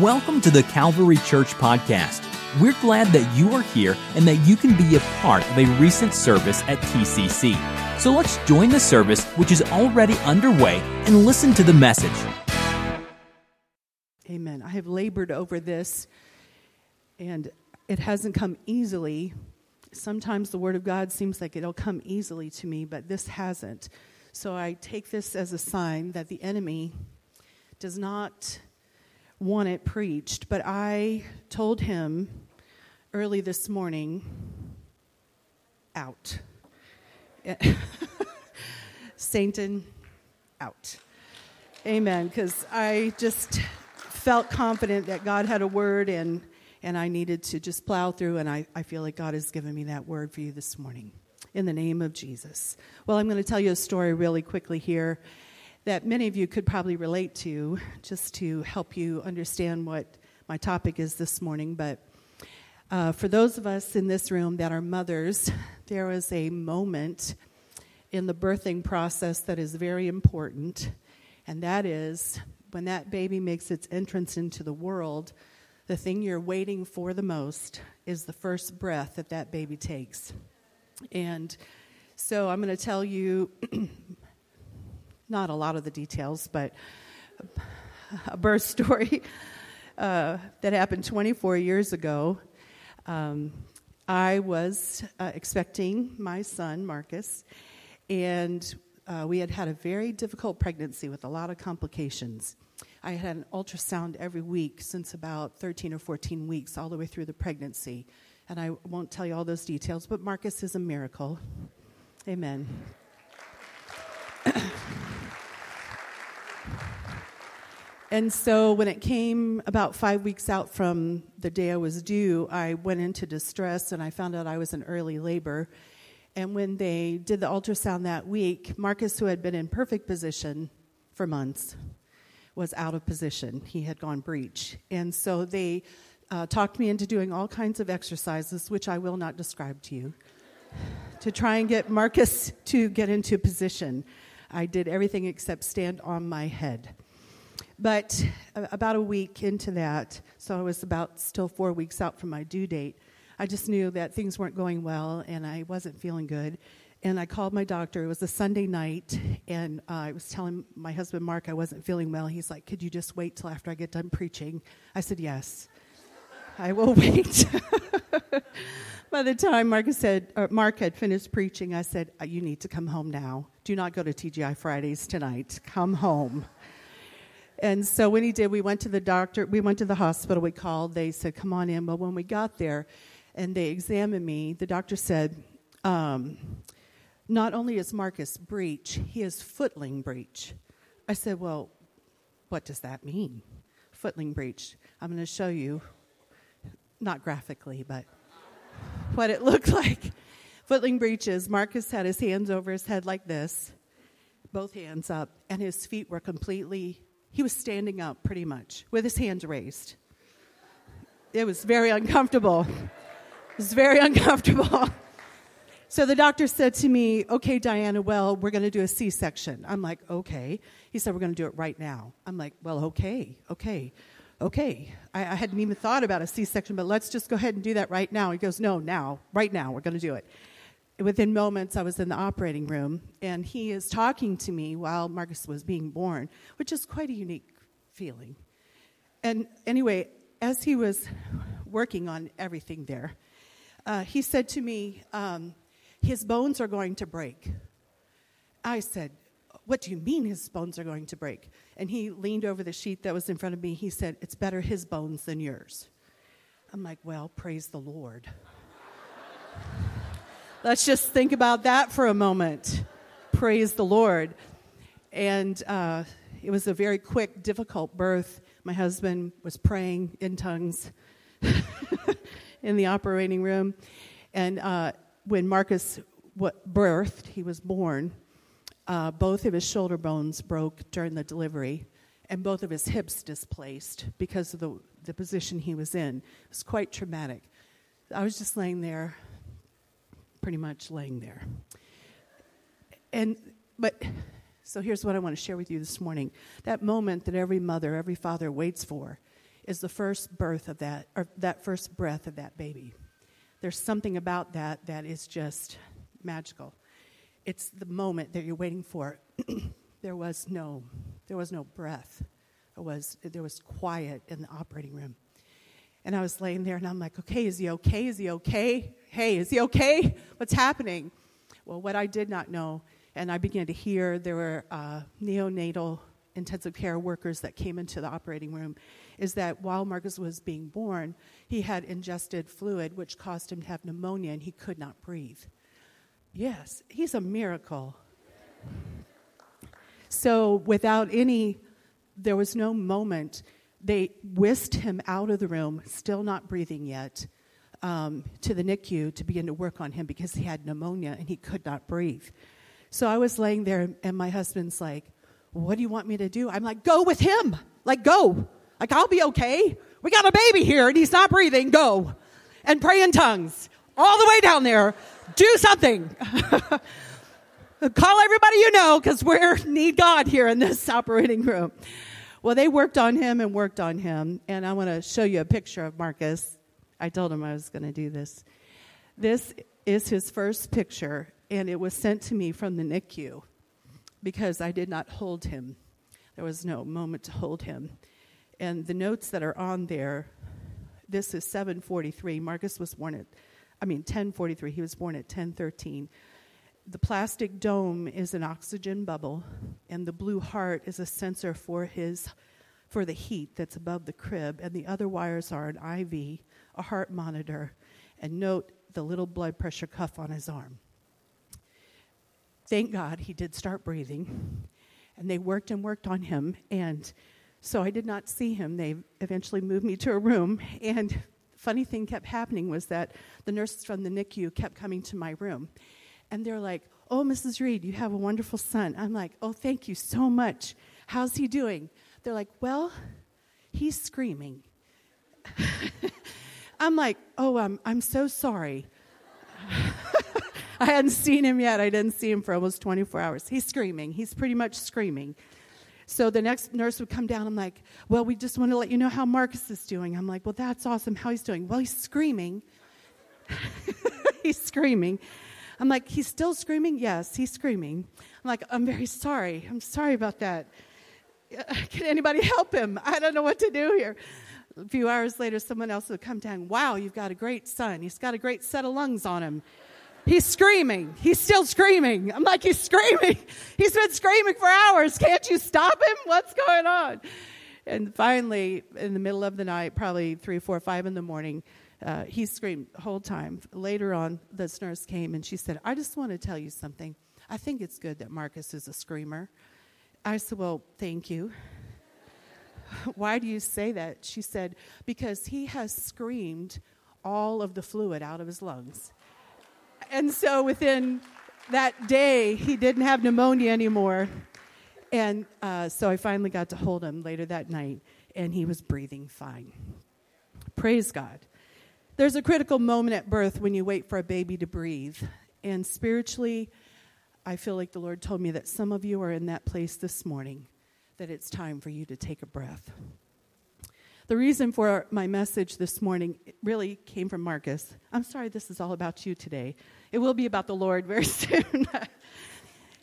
Welcome to the Calvary Church Podcast. We're glad that you are here and that you can be a part of a recent service at TCC. So let's join the service, which is already underway, and listen to the message. Amen. I have labored over this, and it hasn't come easily. Sometimes the Word of God seems like it'll come easily to me, but this hasn't. So I take this as a sign that the enemy does not want it preached, but I told him early this morning out. Satan, out. Amen. Because I just felt confident that God had a word and, and I needed to just plow through, and I, I feel like God has given me that word for you this morning. In the name of Jesus. Well, I'm going to tell you a story really quickly here that many of you could probably relate to, just to help you understand what my topic is this morning. But uh, for those of us in this room that are mothers, there is a moment in the birthing process that is very important, and that is when that baby makes its entrance into the world, the thing you're waiting for the most is the first breath that that baby takes. And so I'm going to tell you not a lot of the details, but a birth story uh, that happened 24 years ago. Um, I was uh, expecting my son, Marcus, and uh, we had had a very difficult pregnancy with a lot of complications. I had an ultrasound every week since about 13 or 14 weeks, all the way through the pregnancy. And I won't tell you all those details, but Marcus is a miracle. Amen. And so when it came about five weeks out from the day I was due, I went into distress and I found out I was in early labor. And when they did the ultrasound that week, Marcus, who had been in perfect position for months, was out of position. He had gone breech. And so they uh, talked me into doing all kinds of exercises, which I will not describe to you, to try and get Marcus to get into position. I did everything except stand on my head. But about a week into that, so I was about still four weeks out from my due date, I just knew that things weren't going well and I wasn't feeling good. And I called my doctor. It was a Sunday night, and uh, I was telling my husband Mark I wasn't feeling well. He's like, Could you just wait till after I get done preaching? I said, Yes, I will wait. By the time Mark said, Mark had finished preaching, I said, uh, You need to come home now. Do not go to TGI Fridays tonight. Come home. And so when he did, we went to the doctor, we went to the hospital, we called, they said, come on in. But when we got there and they examined me, the doctor said, um, not only is Marcus breech, he is footling breech. I said, well, what does that mean? Footling breech. I'm going to show you, not graphically, but what it looked like. Footling breeches, Marcus had his hands over his head like this, both hands up, and his feet were completely he was standing up pretty much with his hands raised. It was very uncomfortable. It was very uncomfortable. So the doctor said to me, Okay, Diana, well, we're going to do a C section. I'm like, Okay. He said, We're going to do it right now. I'm like, Well, okay, okay, okay. I, I hadn't even thought about a C section, but let's just go ahead and do that right now. He goes, No, now, right now, we're going to do it within moments, I was in the operating room, and he is talking to me while Marcus was being born, which is quite a unique feeling. And anyway, as he was working on everything there, uh, he said to me, um, His bones are going to break. I said, What do you mean his bones are going to break? And he leaned over the sheet that was in front of me. He said, It's better his bones than yours. I'm like, Well, praise the Lord. Let's just think about that for a moment. Praise the Lord. And uh, it was a very quick, difficult birth. My husband was praying in tongues in the operating room. And uh, when Marcus birthed, he was born, uh, both of his shoulder bones broke during the delivery, and both of his hips displaced because of the, the position he was in. It was quite traumatic. I was just laying there pretty much laying there. And, but, so here's what I want to share with you this morning. That moment that every mother, every father waits for is the first birth of that, or that first breath of that baby. There's something about that that is just magical. It's the moment that you're waiting for. there was no, there was no breath. It was, there was quiet in the operating room. And I was laying there and I'm like, okay, is he okay? Is he okay? Hey, is he okay? What's happening? Well, what I did not know, and I began to hear there were uh, neonatal intensive care workers that came into the operating room, is that while Marcus was being born, he had ingested fluid which caused him to have pneumonia and he could not breathe. Yes, he's a miracle. So, without any, there was no moment. They whisked him out of the room, still not breathing yet, um, to the NICU to begin to work on him because he had pneumonia and he could not breathe. So I was laying there, and my husband's like, What do you want me to do? I'm like, Go with him. Like, go. Like, I'll be okay. We got a baby here and he's not breathing. Go. And pray in tongues all the way down there. Do something. Call everybody you know because we need God here in this operating room. Well, they worked on him and worked on him. And I want to show you a picture of Marcus. I told him I was going to do this. This is his first picture, and it was sent to me from the NICU because I did not hold him. There was no moment to hold him. And the notes that are on there, this is 743. Marcus was born at I mean 1043. He was born at 1013. The plastic dome is an oxygen bubble, and the blue heart is a sensor for his for the heat that's above the crib, and the other wires are an IV, a heart monitor, and note the little blood pressure cuff on his arm. Thank God he did start breathing, and they worked and worked on him, and so I did not see him. They eventually moved me to a room, and funny thing kept happening was that the nurses from the NICU kept coming to my room. And they're like, Oh, Mrs. Reed, you have a wonderful son. I'm like, Oh, thank you so much. How's he doing? They're like, Well, he's screaming. I'm like, Oh, I'm, I'm so sorry. I hadn't seen him yet. I didn't see him for almost 24 hours. He's screaming. He's pretty much screaming. So the next nurse would come down. I'm like, well, we just want to let you know how Marcus is doing. I'm like, well, that's awesome. How he's doing? Well, he's screaming. he's screaming. I'm like, he's still screaming? Yes, he's screaming. I'm like, I'm very sorry. I'm sorry about that. Can anybody help him? I don't know what to do here. A few hours later, someone else would come down. Wow, you've got a great son. He's got a great set of lungs on him. He's screaming. He's still screaming. I'm like, he's screaming. He's been screaming for hours. Can't you stop him? What's going on? And finally, in the middle of the night, probably three, four, five in the morning, uh, he screamed the whole time. Later on, this nurse came and she said, I just want to tell you something. I think it's good that Marcus is a screamer. I said, Well, thank you. Why do you say that? She said, Because he has screamed all of the fluid out of his lungs and so within that day, he didn't have pneumonia anymore. And uh, so I finally got to hold him later that night, and he was breathing fine. Praise God. There's a critical moment at birth when you wait for a baby to breathe. And spiritually, I feel like the Lord told me that some of you are in that place this morning, that it's time for you to take a breath. The reason for my message this morning really came from Marcus. I'm sorry this is all about you today. It will be about the Lord very soon.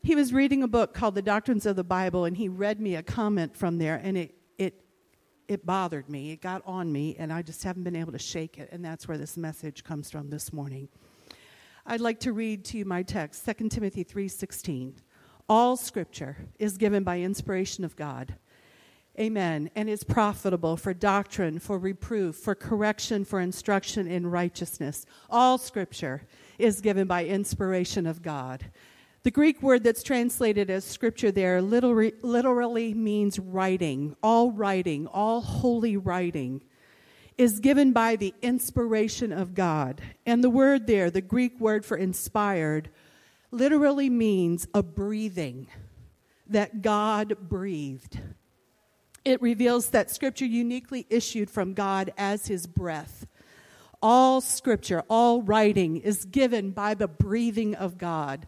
he was reading a book called The Doctrines of the Bible, and he read me a comment from there, and it, it, it bothered me. It got on me, and I just haven't been able to shake it, and that's where this message comes from this morning. I'd like to read to you my text, 2 Timothy 3:16. All scripture is given by inspiration of God Amen. And is profitable for doctrine, for reproof, for correction, for instruction in righteousness. All scripture is given by inspiration of God. The Greek word that's translated as scripture there literally, means writing. All writing, all holy writing is given by the inspiration of God. And the word there, the Greek word for inspired, literally means a breathing that God breathed. It reveals that Scripture uniquely issued from God as His breath. All Scripture, all writing is given by the breathing of God.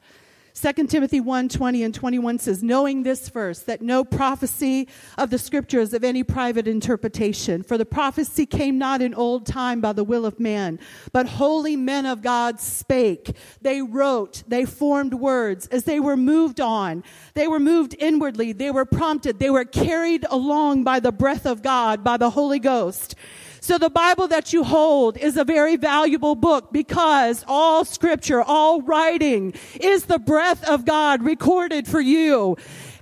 2 Timothy 1 20 and 21 says, Knowing this first, that no prophecy of the scriptures of any private interpretation, for the prophecy came not in old time by the will of man, but holy men of God spake. They wrote, they formed words as they were moved on. They were moved inwardly, they were prompted, they were carried along by the breath of God, by the Holy Ghost. So the Bible that you hold is a very valuable book because all scripture, all writing is the breath of God recorded for you.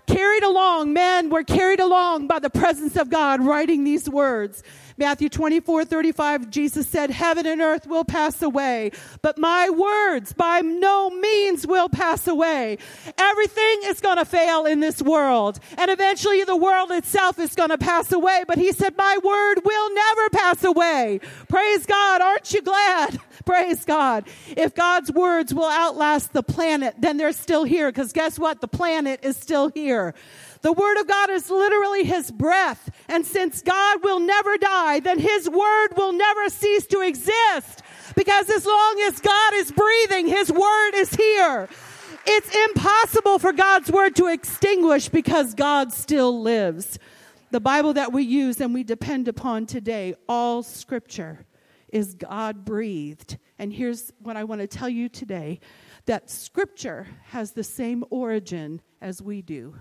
Carried along, men were carried along by the presence of God writing these words. Matthew 24, 35, Jesus said, heaven and earth will pass away, but my words by no means will pass away. Everything is going to fail in this world. And eventually the world itself is going to pass away. But he said, my word will never pass away. Praise God. Aren't you glad? Praise God. If God's words will outlast the planet, then they're still here. Because guess what? The planet is still here. The word of God is literally his breath. And since God will never die, then his word will never cease to exist. Because as long as God is breathing, his word is here. It's impossible for God's word to extinguish because God still lives. The Bible that we use and we depend upon today, all scripture is God breathed. And here's what I want to tell you today that scripture has the same origin as we do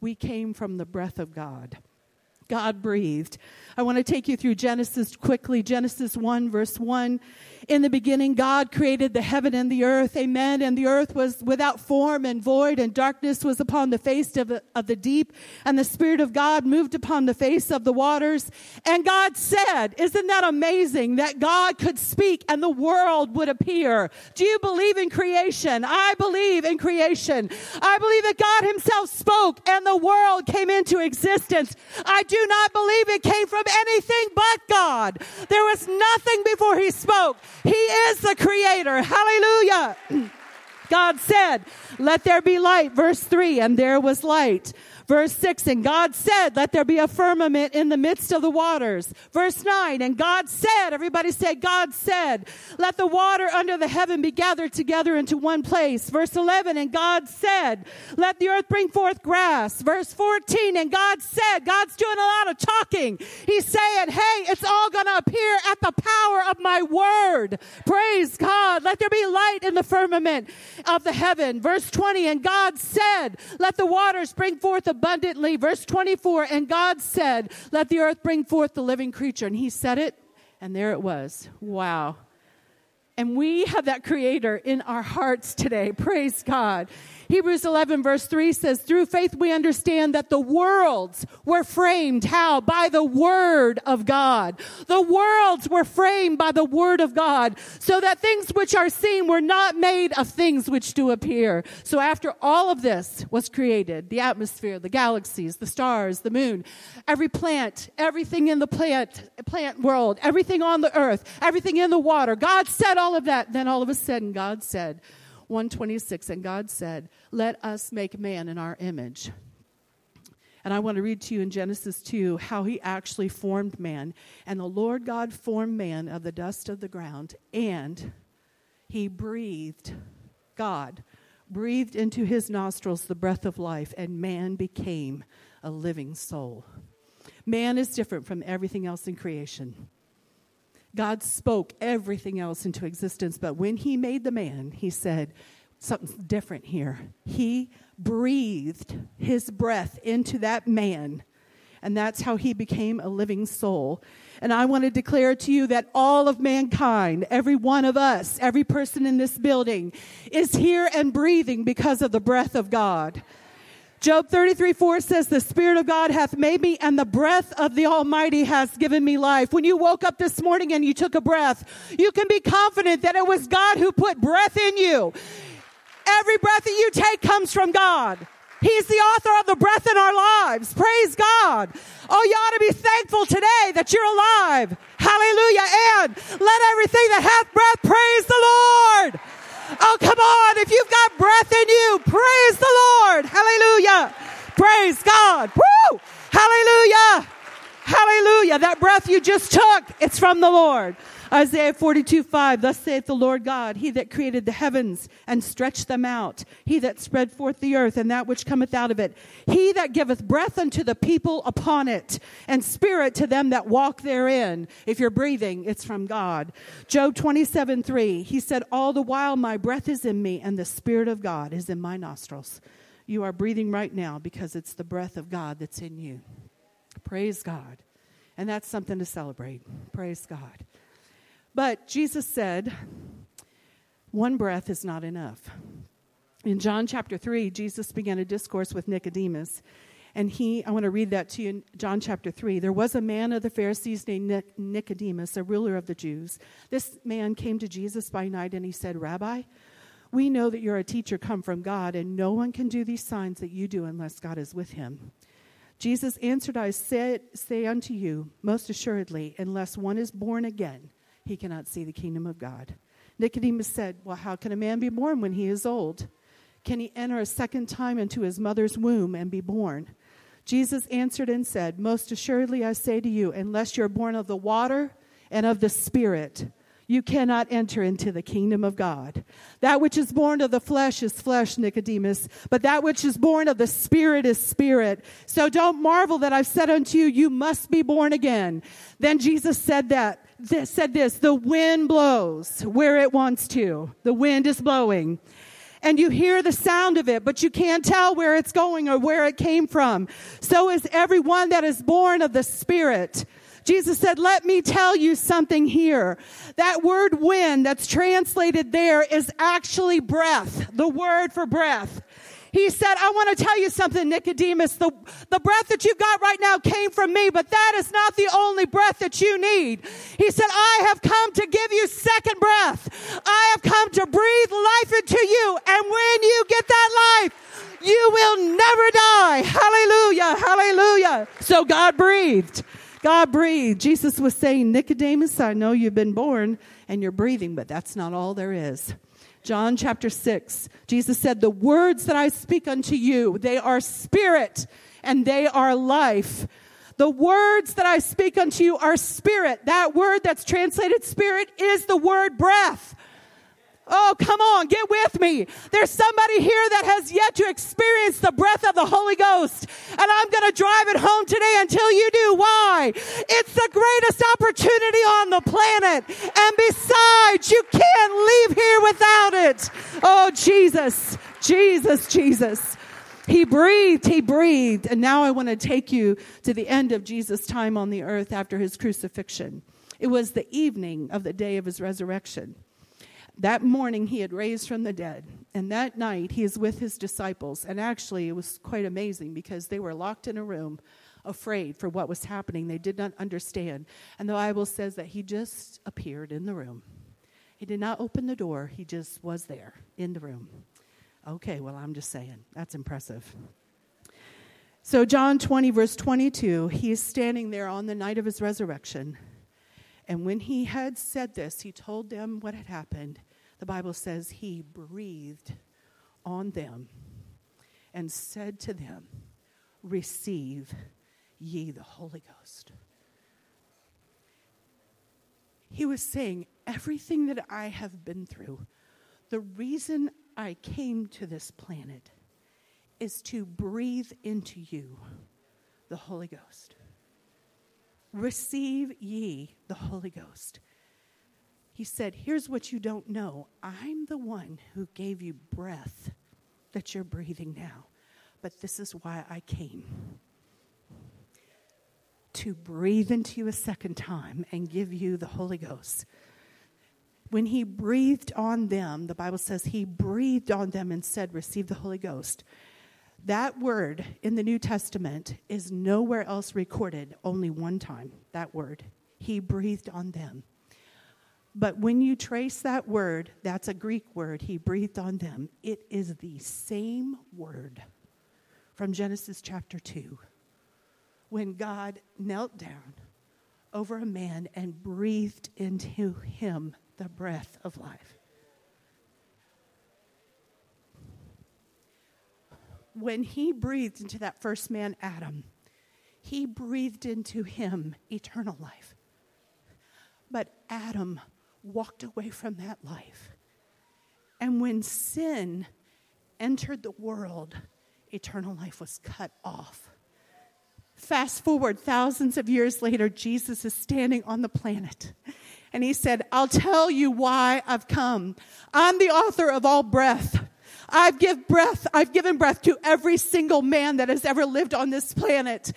we came from the breath of God. God breathed. I want to take you through Genesis quickly. Genesis 1, verse 1 in the beginning, God created the heaven and the earth. Amen. And the earth was without form and void, and darkness was upon the face of the, of the deep. And the Spirit of God moved upon the face of the waters. And God said, Isn't that amazing that God could speak and the world would appear? Do you believe in creation? I believe in creation. I believe that God Himself spoke and the world came into existence. I do not believe it came from anything but God. There was nothing before He spoke. He is the creator. Hallelujah. God said, let there be light. Verse three, and there was light. Verse 6, and God said, let there be a firmament in the midst of the waters. Verse 9, and God said, everybody say, God said, let the water under the heaven be gathered together into one place. Verse 11, and God said, let the earth bring forth grass. Verse 14, and God said, God's doing a lot of talking. He's saying, hey, it's all going to appear at the power of my word. Praise God. Let there be light in the firmament of the heaven. Verse 20, and God said, let the waters bring forth a abundantly. Verse 24, and God said, Let the earth bring forth the living creature. And he said it, and there it was. Wow. And we have that creator in our hearts today. Praise God. Hebrews 11 verse 3 says, through faith we understand that the worlds were framed how? By the word of God. The worlds were framed by the word of God so that things which are seen were not made of things which do appear. So after all of this was created, the atmosphere, the galaxies, the stars, the moon, every plant, everything in the plant, plant world, everything on the earth, everything in the water, God said all of that. Then all of a sudden God said, 126 and God said, "Let us make man in our image." And I want to read to you in Genesis 2 how he actually formed man. And the Lord God formed man of the dust of the ground, and he breathed, God breathed into his nostrils the breath of life, and man became a living soul. Man is different from everything else in creation. God spoke everything else into existence, but when He made the man, He said, Something's different here. He breathed His breath into that man, and that's how he became a living soul. And I want to declare to you that all of mankind, every one of us, every person in this building, is here and breathing because of the breath of God. Job 33 4 says, The Spirit of God hath made me, and the breath of the Almighty has given me life. When you woke up this morning and you took a breath, you can be confident that it was God who put breath in you. Every breath that you take comes from God. He's the author of the breath in our lives. Praise God. Oh, you ought to be thankful today that you're alive. Hallelujah. And let everything that hath breath praise the Lord. Oh, come on. If you've got breath in you, praise the Lord. Hallelujah. Praise God. Woo! Hallelujah. Hallelujah. That breath you just took, it's from the Lord. Isaiah 42, 5, thus saith the Lord God, He that created the heavens and stretched them out, He that spread forth the earth and that which cometh out of it, He that giveth breath unto the people upon it, and spirit to them that walk therein. If you're breathing, it's from God. Job 27, 3, He said, All the while my breath is in me, and the Spirit of God is in my nostrils. You are breathing right now because it's the breath of God that's in you. Praise God. And that's something to celebrate. Praise God. But Jesus said, one breath is not enough. In John chapter 3, Jesus began a discourse with Nicodemus. And he, I want to read that to you in John chapter 3. There was a man of the Pharisees named Nicodemus, a ruler of the Jews. This man came to Jesus by night and he said, Rabbi, we know that you're a teacher come from God, and no one can do these signs that you do unless God is with him. Jesus answered, I say, say unto you, most assuredly, unless one is born again, he cannot see the kingdom of God. Nicodemus said, Well, how can a man be born when he is old? Can he enter a second time into his mother's womb and be born? Jesus answered and said, Most assuredly I say to you, unless you're born of the water and of the Spirit, you cannot enter into the kingdom of God. That which is born of the flesh is flesh, Nicodemus, but that which is born of the Spirit is spirit. So don't marvel that I've said unto you, you must be born again. Then Jesus said that this, said this, the wind blows where it wants to. The wind is blowing. And you hear the sound of it, but you can't tell where it's going or where it came from. So is everyone that is born of the Spirit. Jesus said, let me tell you something here. That word wind that's translated there is actually breath, the word for breath. He said, I want to tell you something, Nicodemus. The, the breath that you've got right now came from me, but that is not the only breath that you need. He said, I have come to give you second breath. I have come to breathe life into you. And when you get that life, you will never die. Hallelujah. Hallelujah. So God breathed. God breathed. Jesus was saying, Nicodemus, I know you've been born and you're breathing, but that's not all there is. John chapter 6, Jesus said, The words that I speak unto you, they are spirit and they are life. The words that I speak unto you are spirit. That word that's translated spirit is the word breath. Oh, come on, get with me. There's somebody here that has yet to experience the breath of the Holy Ghost. And I'm going to drive it home today until you do. Why? It's the greatest opportunity on the planet. And besides, you can't leave here without it. Oh, Jesus, Jesus, Jesus. He breathed, he breathed. And now I want to take you to the end of Jesus' time on the earth after his crucifixion. It was the evening of the day of his resurrection. That morning he had raised from the dead, and that night he is with his disciples. And actually, it was quite amazing because they were locked in a room, afraid for what was happening. They did not understand. And the Bible says that he just appeared in the room. He did not open the door, he just was there in the room. Okay, well, I'm just saying, that's impressive. So, John 20, verse 22, he is standing there on the night of his resurrection. And when he had said this, he told them what had happened the Bible says he breathed on them and said to them, Receive ye the Holy Ghost. He was saying, Everything that I have been through, the reason I came to this planet is to breathe into you the Holy Ghost. Receive ye the Holy Ghost. He said, Here's what you don't know I'm the one who gave you breath that you're breathing now. But this is why I came to breathe into you a second time and give you the Holy Ghost. When he breathed on them, the Bible says he breathed on them and said, Receive the Holy Ghost. That word in the New Testament is nowhere else recorded, only one time. That word. He breathed on them. But when you trace that word, that's a Greek word, he breathed on them. It is the same word from Genesis chapter 2 when God knelt down over a man and breathed into him the breath of life. When he breathed into that first man, Adam, he breathed into him eternal life. But Adam walked away from that life. And when sin entered the world, eternal life was cut off. Fast forward thousands of years later, Jesus is standing on the planet. And he said, I'll tell you why I've come. I'm the author of all breath. I've give breath, I've given breath to every single man that has ever lived on this planet.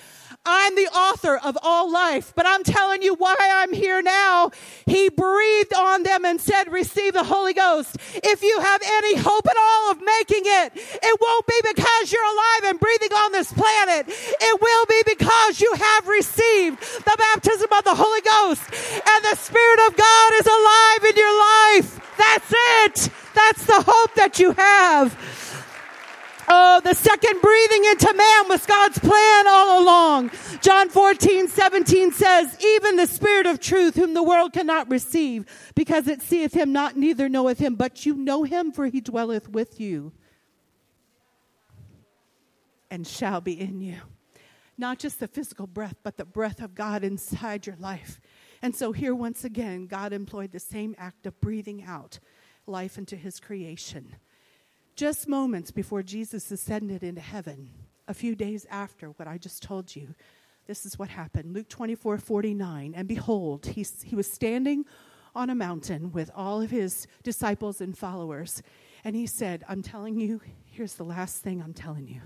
I'm the author of all life, but I'm telling you why I'm here now. He breathed on them and said, receive the Holy Ghost. If you have any hope at all of making it, it won't be because you're alive and breathing on this planet. It will be because you have received the baptism of the Holy Ghost and the Spirit of God is alive in your life. That's it. That's the hope that you have. Oh, the second breathing into man was God's plan all along. John 14, 17 says, even the spirit of truth whom the world cannot receive because it seeth him not, neither knoweth him, but you know him for he dwelleth with you and shall be in you. Not just the physical breath, but the breath of God inside your life. And so here once again, God employed the same act of breathing out life into his creation. Just moments before Jesus ascended into heaven, a few days after what I just told you, this is what happened. Luke 24 49. And behold, he, he was standing on a mountain with all of his disciples and followers. And he said, I'm telling you, here's the last thing I'm telling you.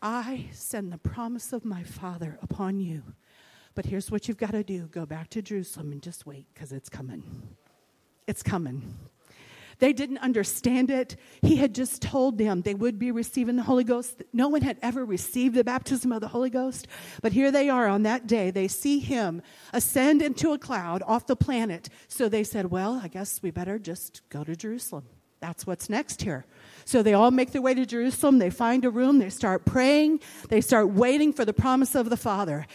I send the promise of my Father upon you. But here's what you've got to do go back to Jerusalem and just wait because it's coming. It's coming. They didn't understand it. He had just told them they would be receiving the Holy Ghost. No one had ever received the baptism of the Holy Ghost. But here they are on that day. They see him ascend into a cloud off the planet. So they said, Well, I guess we better just go to Jerusalem. That's what's next here. So they all make their way to Jerusalem. They find a room. They start praying. They start waiting for the promise of the Father.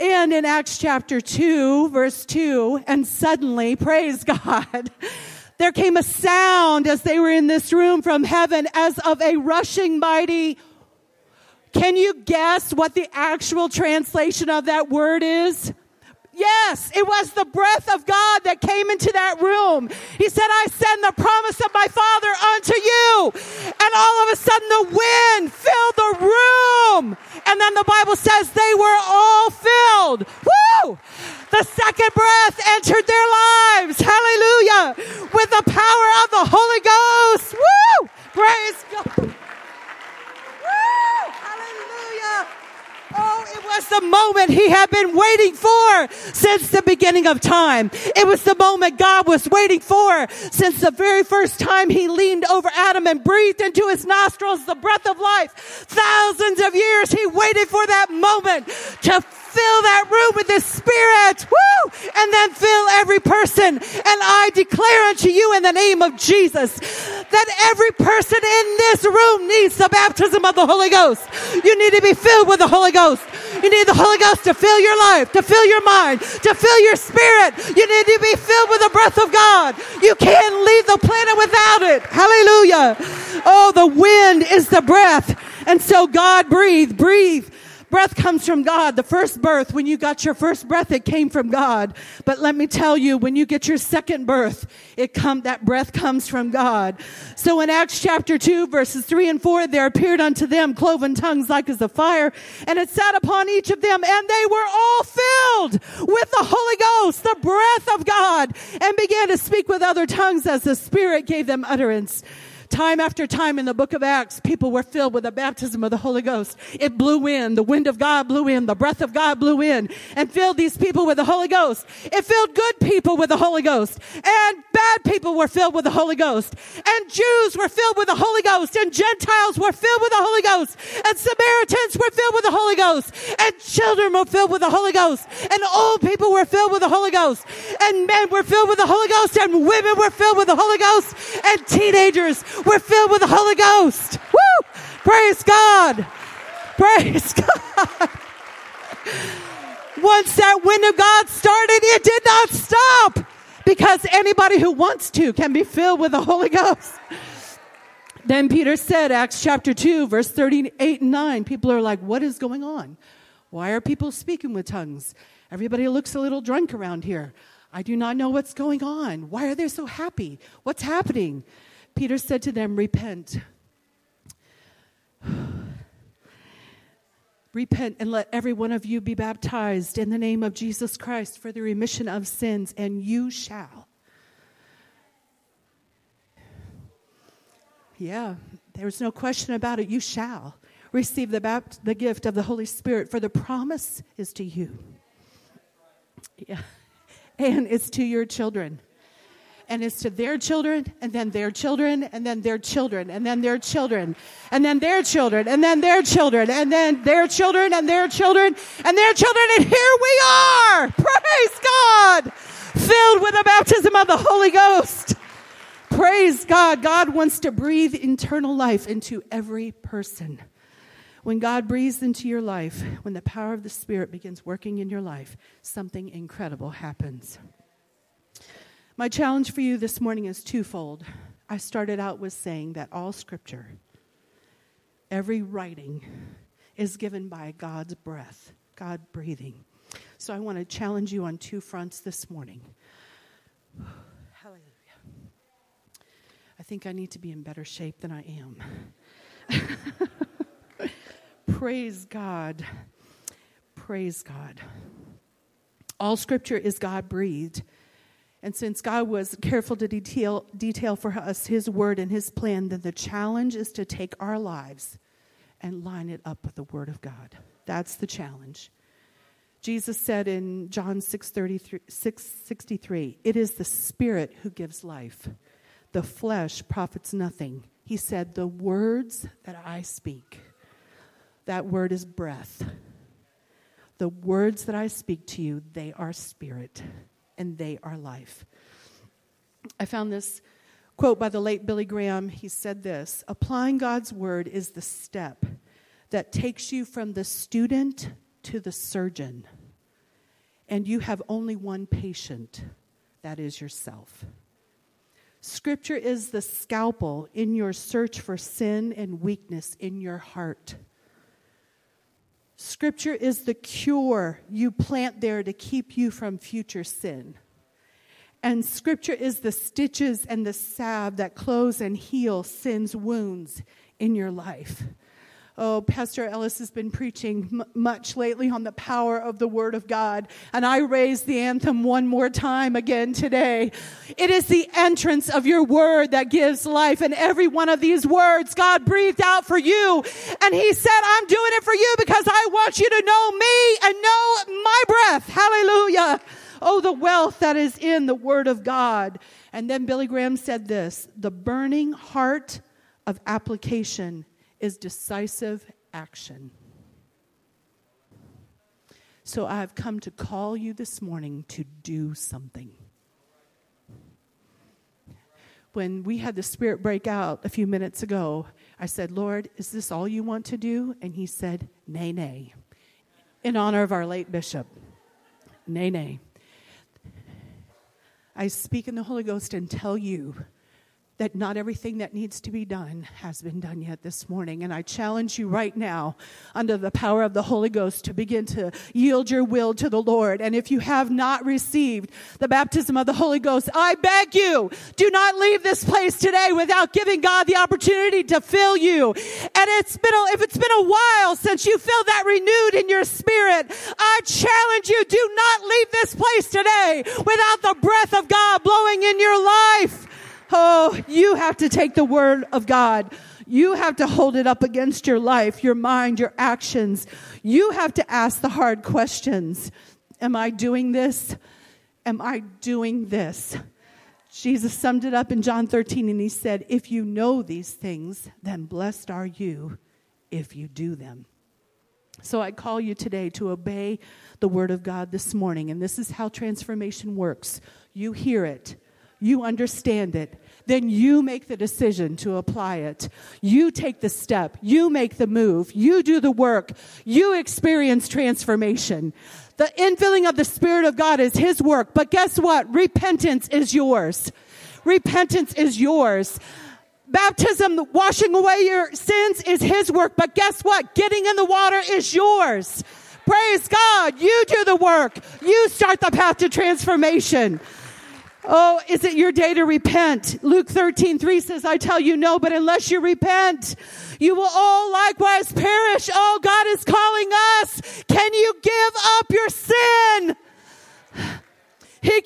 And in Acts chapter 2, verse 2, and suddenly, praise God, there came a sound as they were in this room from heaven as of a rushing mighty. Can you guess what the actual translation of that word is? Yes, it was the breath of God that came into that room. He said, I send the promise of my Father unto you. And all of a sudden the wind filled the room. And then the Bible says they were all filled. Woo! The second breath entered their lives. Hallelujah. With the power of the Holy Ghost. Woo! Praise God. Oh, it was the moment he had been waiting for since the beginning of time. It was the moment God was waiting for since the very first time he leaned over Adam and breathed into his nostrils the breath of life. Thousands of years he waited for that moment to fill that room with the Spirit. Woo! And then fill every person. And I declare unto you in the name of Jesus that every person in this room needs the baptism of the Holy Ghost. You need to be filled with the Holy Ghost. You need the Holy Ghost to fill your life, to fill your mind, to fill your spirit. You need to be filled with the breath of God. You can't leave the planet without it. Hallelujah. Oh, the wind is the breath. And so God breathe, breathe Breath comes from God. The first birth, when you got your first breath, it came from God. But let me tell you, when you get your second birth, it come, that breath comes from God. So in Acts chapter 2, verses 3 and 4, there appeared unto them cloven tongues like as a fire, and it sat upon each of them, and they were all filled with the Holy Ghost, the breath of God, and began to speak with other tongues as the Spirit gave them utterance. Time after time in the book of Acts, people were filled with the baptism of the Holy Ghost. It blew in. The wind of God blew in. The breath of God blew in and filled these people with the Holy Ghost. It filled good people with the Holy Ghost and bad people were filled with the Holy Ghost and Jews were filled with the Holy Ghost and Gentiles were filled with the Holy Ghost and Samaritans were filled with the Holy Ghost and children were filled with the Holy Ghost and old people were filled with the Holy Ghost and men were filled with the Holy Ghost and women were filled with the Holy Ghost and teenagers we're filled with the Holy Ghost. Woo! Praise God. Praise God. Once that wind of God started, it did not stop because anybody who wants to can be filled with the Holy Ghost. Then Peter said, Acts chapter 2, verse 38 and 9, people are like, what is going on? Why are people speaking with tongues? Everybody looks a little drunk around here. I do not know what's going on. Why are they so happy? What's happening? Peter said to them, Repent. Repent and let every one of you be baptized in the name of Jesus Christ for the remission of sins, and you shall. Yeah, there's no question about it. You shall receive the, bapt- the gift of the Holy Spirit, for the promise is to you. Yeah. And it's to your children. And it's to their children, and then their children, and then their children, and then their children, and then their children, and then their children, and then their children, and their children, and their children. And here we are! Praise God! Filled with the baptism of the Holy Ghost. Praise God. God wants to breathe eternal life into every person. When God breathes into your life, when the power of the Spirit begins working in your life, something incredible happens. My challenge for you this morning is twofold. I started out with saying that all scripture, every writing, is given by God's breath, God breathing. So I want to challenge you on two fronts this morning. Hallelujah. I think I need to be in better shape than I am. Praise God. Praise God. All scripture is God breathed. And since God was careful to detail, detail for us his word and his plan, then the challenge is to take our lives and line it up with the word of God. That's the challenge. Jesus said in John 6, 63, It is the Spirit who gives life. The flesh profits nothing. He said, The words that I speak that word is breath. The words that I speak to you, they are spirit and they are life. I found this quote by the late Billy Graham. He said this Applying God's word is the step that takes you from the student to the surgeon. And you have only one patient, that is yourself. Scripture is the scalpel in your search for sin and weakness in your heart. Scripture is the cure you plant there to keep you from future sin. And Scripture is the stitches and the salve that close and heal sin's wounds in your life. Oh, Pastor Ellis has been preaching m- much lately on the power of the Word of God. And I raise the anthem one more time again today. It is the entrance of your Word that gives life. And every one of these words God breathed out for you. And He said, I'm doing it for you because I want you to know me and know my breath. Hallelujah. Oh, the wealth that is in the Word of God. And then Billy Graham said this the burning heart of application is decisive action. So I've come to call you this morning to do something. When we had the spirit break out a few minutes ago, I said, Lord, is this all you want to do? And he said, Nay, nay, in honor of our late bishop. Nay, nay. I speak in the Holy Ghost and tell you that not everything that needs to be done has been done yet this morning. And I challenge you right now, under the power of the Holy Ghost, to begin to yield your will to the Lord. And if you have not received the baptism of the Holy Ghost, I beg you, do not leave this place today without giving God the opportunity to fill you. And it's been, a, if it's been a while since you feel that renewed in your spirit, I challenge you, do not leave this place today without the breath of God blowing in your life. Oh, you have to take the word of God. You have to hold it up against your life, your mind, your actions. You have to ask the hard questions. Am I doing this? Am I doing this? Jesus summed it up in John 13 and he said, If you know these things, then blessed are you if you do them. So I call you today to obey the word of God this morning. And this is how transformation works you hear it you understand it, then you make the decision to apply it. You take the step. You make the move. You do the work. You experience transformation. The infilling of the Spirit of God is His work. But guess what? Repentance is yours. Repentance is yours. Baptism, washing away your sins is His work. But guess what? Getting in the water is yours. Praise God. You do the work. You start the path to transformation. Oh, is it your day to repent? Luke 13, 3 says, I tell you no, but unless you repent, you will all likewise perish. Oh, God is calling us. Can you give up your sin? Can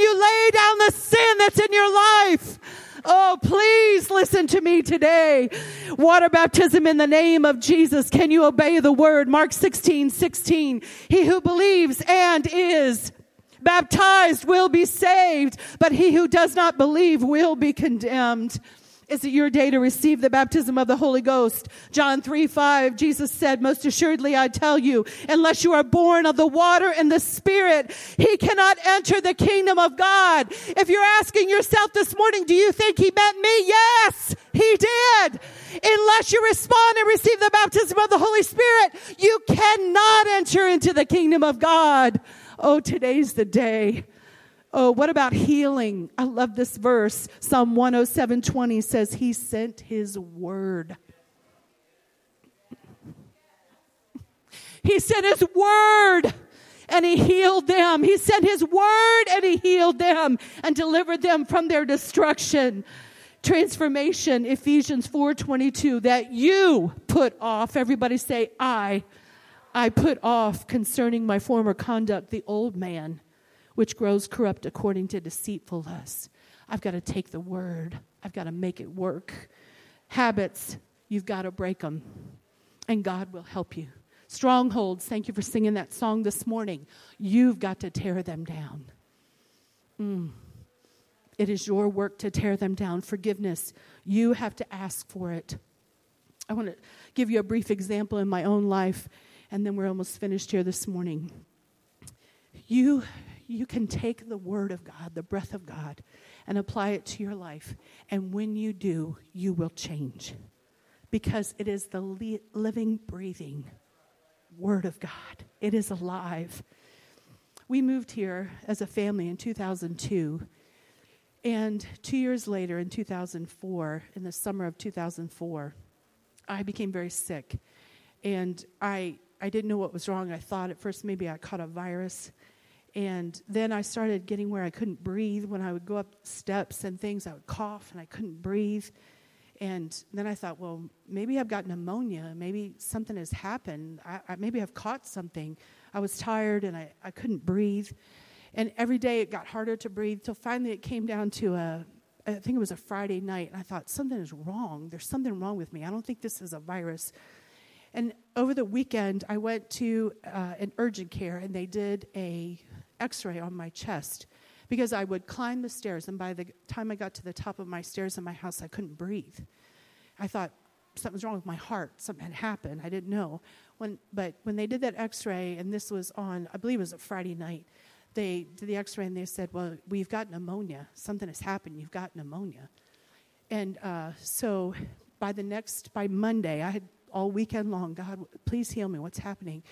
you lay down the sin that's in your life? Oh, please listen to me today. Water baptism in the name of Jesus. Can you obey the word? Mark 16, 16. He who believes and is baptized will be saved, but he who does not believe will be condemned. Is it your day to receive the baptism of the Holy Ghost? John 3 5, Jesus said, Most assuredly I tell you, unless you are born of the water and the Spirit, he cannot enter the kingdom of God. If you're asking yourself this morning, do you think he meant me? Yes, he did. Unless you respond and receive the baptism of the Holy Spirit, you cannot enter into the kingdom of God. Oh, today's the day. Oh, what about healing? I love this verse. Psalm 107:20 says he sent his word. He sent his word and he healed them. He sent his word and he healed them and delivered them from their destruction. Transformation, Ephesians 4:22 that you put off. Everybody say I. I put off concerning my former conduct the old man which grows corrupt according to deceitful lusts. I've got to take the word, I've got to make it work. Habits, you've got to break them, and God will help you. Strongholds, thank you for singing that song this morning. You've got to tear them down. Mm. It is your work to tear them down. Forgiveness, you have to ask for it. I want to give you a brief example in my own life, and then we're almost finished here this morning. You you can take the Word of God, the breath of God, and apply it to your life. And when you do, you will change because it is the li- living, breathing Word of God. It is alive. We moved here as a family in 2002. And two years later, in 2004, in the summer of 2004, I became very sick. And I, I didn't know what was wrong. I thought at first maybe I caught a virus. And then I started getting where I couldn't breathe. When I would go up steps and things, I would cough and I couldn't breathe. And then I thought, well, maybe I've got pneumonia. Maybe something has happened. I, I, maybe I've caught something. I was tired and I, I couldn't breathe. And every day it got harder to breathe till finally it came down to a, I think it was a Friday night. And I thought, something is wrong. There's something wrong with me. I don't think this is a virus. And over the weekend, I went to uh, an urgent care and they did a x ray on my chest because I would climb the stairs, and by the time I got to the top of my stairs in my house, I couldn't breathe. I thought something's wrong with my heart. Something had happened. I didn't know. When, but when they did that x ray, and this was on, I believe it was a Friday night, they did the x ray and they said, Well, we've got pneumonia. Something has happened. You've got pneumonia. And uh, so by the next, by Monday, I had all weekend long, God, please heal me. What's happening?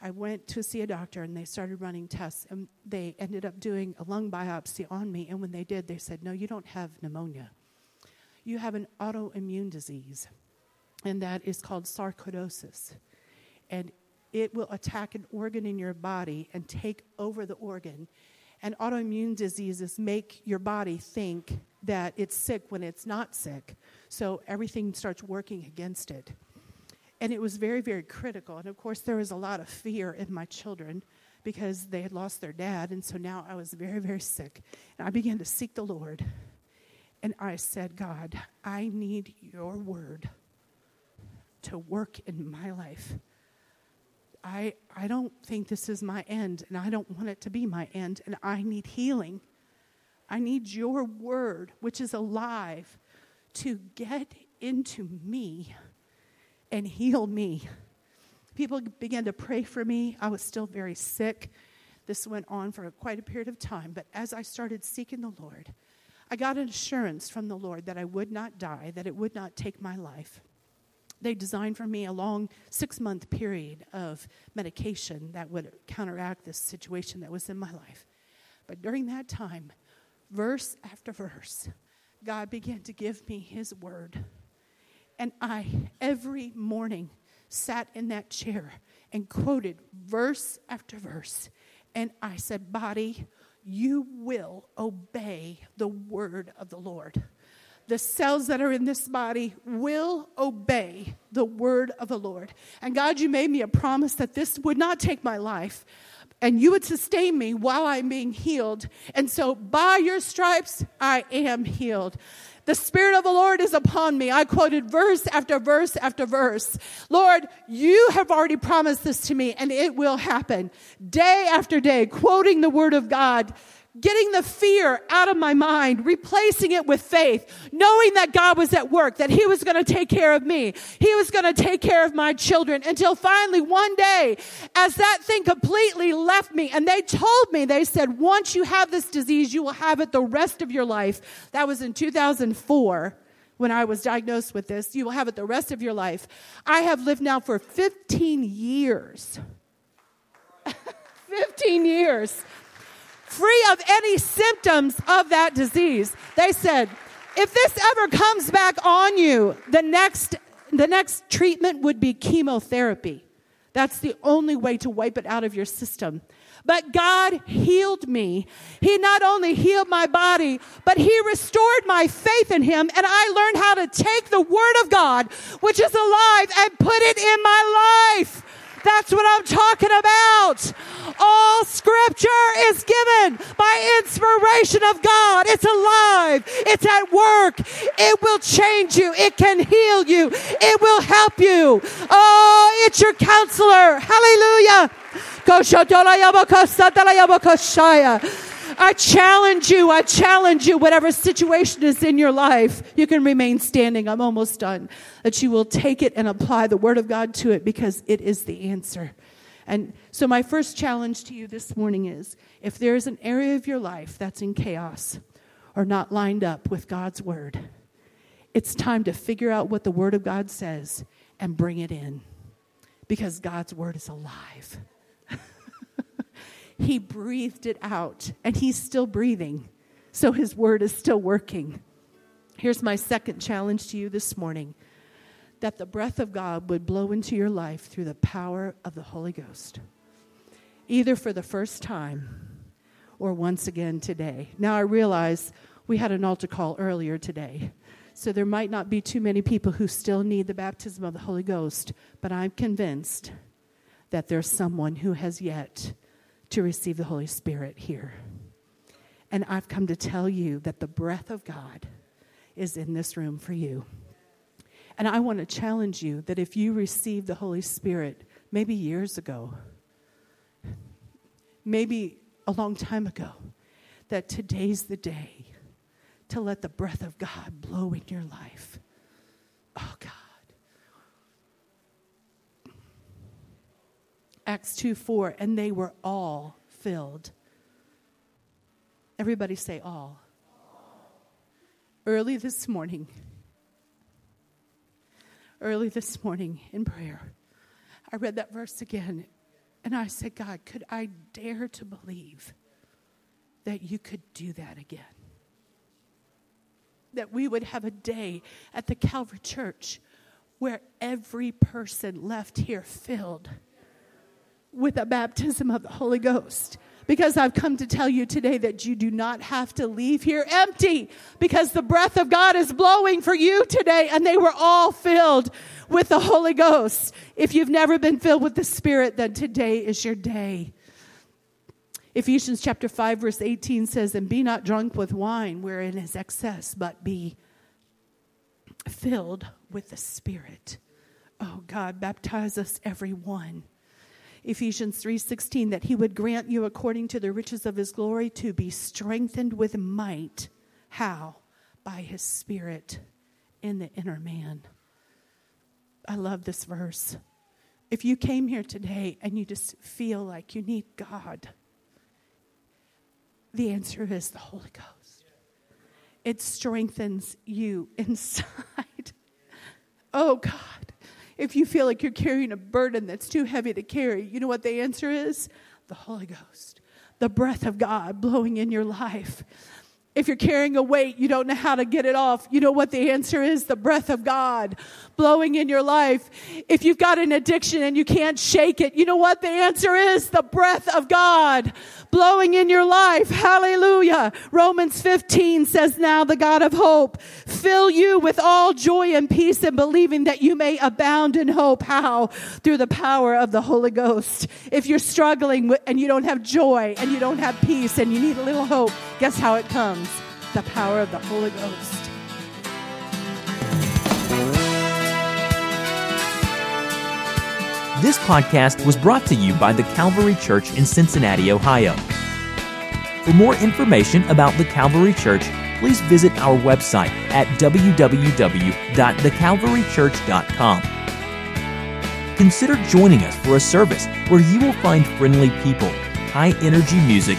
I went to see a doctor and they started running tests and they ended up doing a lung biopsy on me. And when they did, they said, No, you don't have pneumonia. You have an autoimmune disease, and that is called sarcoidosis. And it will attack an organ in your body and take over the organ. And autoimmune diseases make your body think that it's sick when it's not sick. So everything starts working against it. And it was very, very critical. And of course, there was a lot of fear in my children because they had lost their dad. And so now I was very, very sick. And I began to seek the Lord. And I said, God, I need your word to work in my life. I, I don't think this is my end, and I don't want it to be my end, and I need healing. I need your word, which is alive, to get into me and heal me. People began to pray for me. I was still very sick. This went on for quite a period of time. But as I started seeking the Lord, I got an assurance from the Lord that I would not die, that it would not take my life. They designed for me a long six month period of medication that would counteract this situation that was in my life. But during that time, verse after verse, God began to give me His word and I, every morning, sat in that chair and quoted verse after verse. And I said, Body, you will obey the word of the Lord. The cells that are in this body will obey the word of the Lord. And God, you made me a promise that this would not take my life, and you would sustain me while I'm being healed. And so, by your stripes, I am healed. The Spirit of the Lord is upon me. I quoted verse after verse after verse. Lord, you have already promised this to me, and it will happen. Day after day, quoting the Word of God getting the fear out of my mind, replacing it with faith, knowing that God was at work, that He was going to take care of me. He was going to take care of my children until finally one day, as that thing completely left me, and they told me, they said, once you have this disease, you will have it the rest of your life. That was in 2004 when I was diagnosed with this. You will have it the rest of your life. I have lived now for 15 years. 15 years free of any symptoms of that disease. They said, if this ever comes back on you, the next, the next treatment would be chemotherapy. That's the only way to wipe it out of your system. But God healed me. He not only healed my body, but He restored my faith in Him. And I learned how to take the Word of God, which is alive, and put it in my life. That's what I'm talking about. All scripture is given by inspiration of God. It's alive. It's at work. It will change you. It can heal you. It will help you. Oh, it's your counselor. Hallelujah. I challenge you. I challenge you, whatever situation is in your life, you can remain standing. I'm almost done. That you will take it and apply the Word of God to it because it is the answer. And so, my first challenge to you this morning is if there is an area of your life that's in chaos or not lined up with God's Word, it's time to figure out what the Word of God says and bring it in because God's Word is alive. He breathed it out, and He's still breathing. So His word is still working. Here's my second challenge to you this morning that the breath of God would blow into your life through the power of the Holy Ghost, either for the first time or once again today. Now, I realize we had an altar call earlier today. So there might not be too many people who still need the baptism of the Holy Ghost, but I'm convinced that there's someone who has yet to receive the Holy Spirit here. And I've come to tell you that the breath of God is in this room for you. And I want to challenge you that if you received the Holy Spirit maybe years ago, maybe a long time ago, that today's the day to let the breath of God blow in your life. Oh, God. Acts 2 4, and they were all filled. Everybody say all. Early this morning, early this morning in prayer, I read that verse again and I said, God, could I dare to believe that you could do that again? That we would have a day at the Calvary Church where every person left here filled with a baptism of the Holy Ghost. Because I've come to tell you today that you do not have to leave here empty because the breath of God is blowing for you today and they were all filled with the Holy Ghost. If you've never been filled with the Spirit, then today is your day. Ephesians chapter 5 verse 18 says, And be not drunk with wine wherein is excess, but be filled with the Spirit. Oh God, baptize us every one Ephesians 3:16 that he would grant you according to the riches of his glory to be strengthened with might. How? By his spirit in the inner man. I love this verse. If you came here today and you just feel like you need God, the answer is the Holy Ghost. It strengthens you inside. Oh God. If you feel like you're carrying a burden that's too heavy to carry, you know what the answer is? The Holy Ghost, the breath of God blowing in your life. If you're carrying a weight, you don't know how to get it off. You know what the answer is? The breath of God blowing in your life. If you've got an addiction and you can't shake it, you know what the answer is? The breath of God blowing in your life. Hallelujah. Romans 15 says, Now the God of hope fill you with all joy and peace and believing that you may abound in hope. How? Through the power of the Holy Ghost. If you're struggling and you don't have joy and you don't have peace and you need a little hope, guess how it comes? The power of the Holy Ghost. This podcast was brought to you by the Calvary Church in Cincinnati, Ohio. For more information about the Calvary Church, please visit our website at www.thecalvarychurch.com. Consider joining us for a service where you will find friendly people, high energy music,